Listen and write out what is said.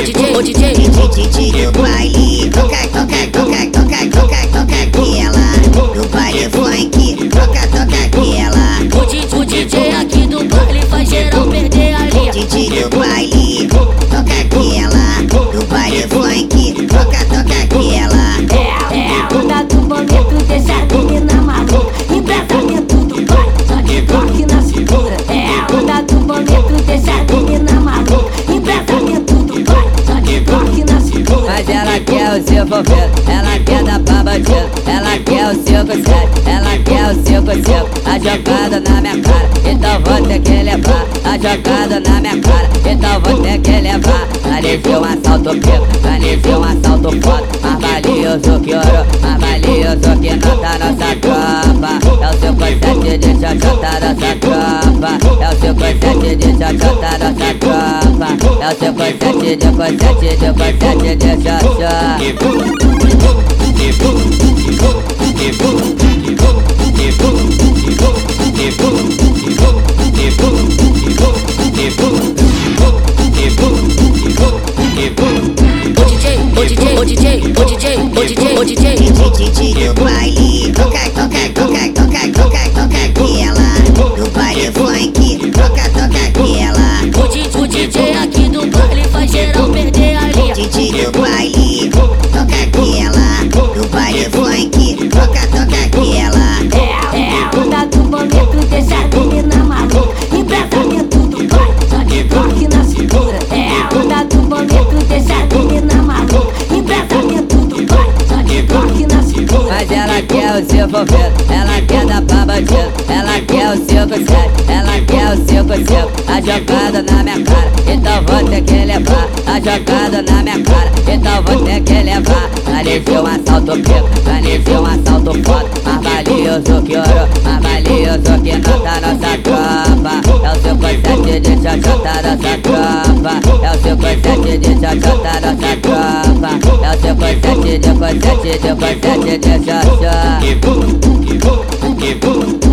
DJ, o DJ, o DJ, DJ, o DJ. DJ do baile, toca, toca, toca, toca, toca, toca aquela. Do baile funk, toca, toca aquela. O DJ, o DJ aqui do baile faz geral perder a linha. DJ do baile, toca aquela. Do baile funk, toca, toca aquela. É, é, onda do momento, deixa a menina maluca. Empresamento do pai, só de toque na cintura. É, onda do momento, deixa a ela quer o seu fofeiro, ela quer dar pra bandido, ela quer o 5-7, ela quer o 5-5, a jogada na minha cara, então vou ter que levar, a jogada na minha cara, então vou ter que levar. Planejei um assalto pico, planejei um assalto foda, mais valioso que ouro, mais valioso que nota nossa tropa. É o 5-7 de xoxota nossa tropa, é o 5-7 de xoxota nossa tropa, é o 5-7 de 5-7 de 5-7 de xoxota. O DJ, o DJ, o DJ, o DJ, o DJ, o DJ. Do baile, toca, toca, toca, toca, toca, toca aquela. Do baile funk, toca, toca ela quer dar pra bandido, ela quer o 5-7, ela quer o 5-5, a jogada na minha cara, então vou ter que levar, a jogada na minha cara, então vou ter que levar. Planejei um assalto pico, planejei um assalto foda, mais valioso que ouro, mais valioso que nota nossa tropa. É o 5-7 de xoxota nossa tropa, é o 5-7 de xoxota nossa tropa, é o 5-7 de 5-7 de 5-7 de voodoo, boogie voodoo.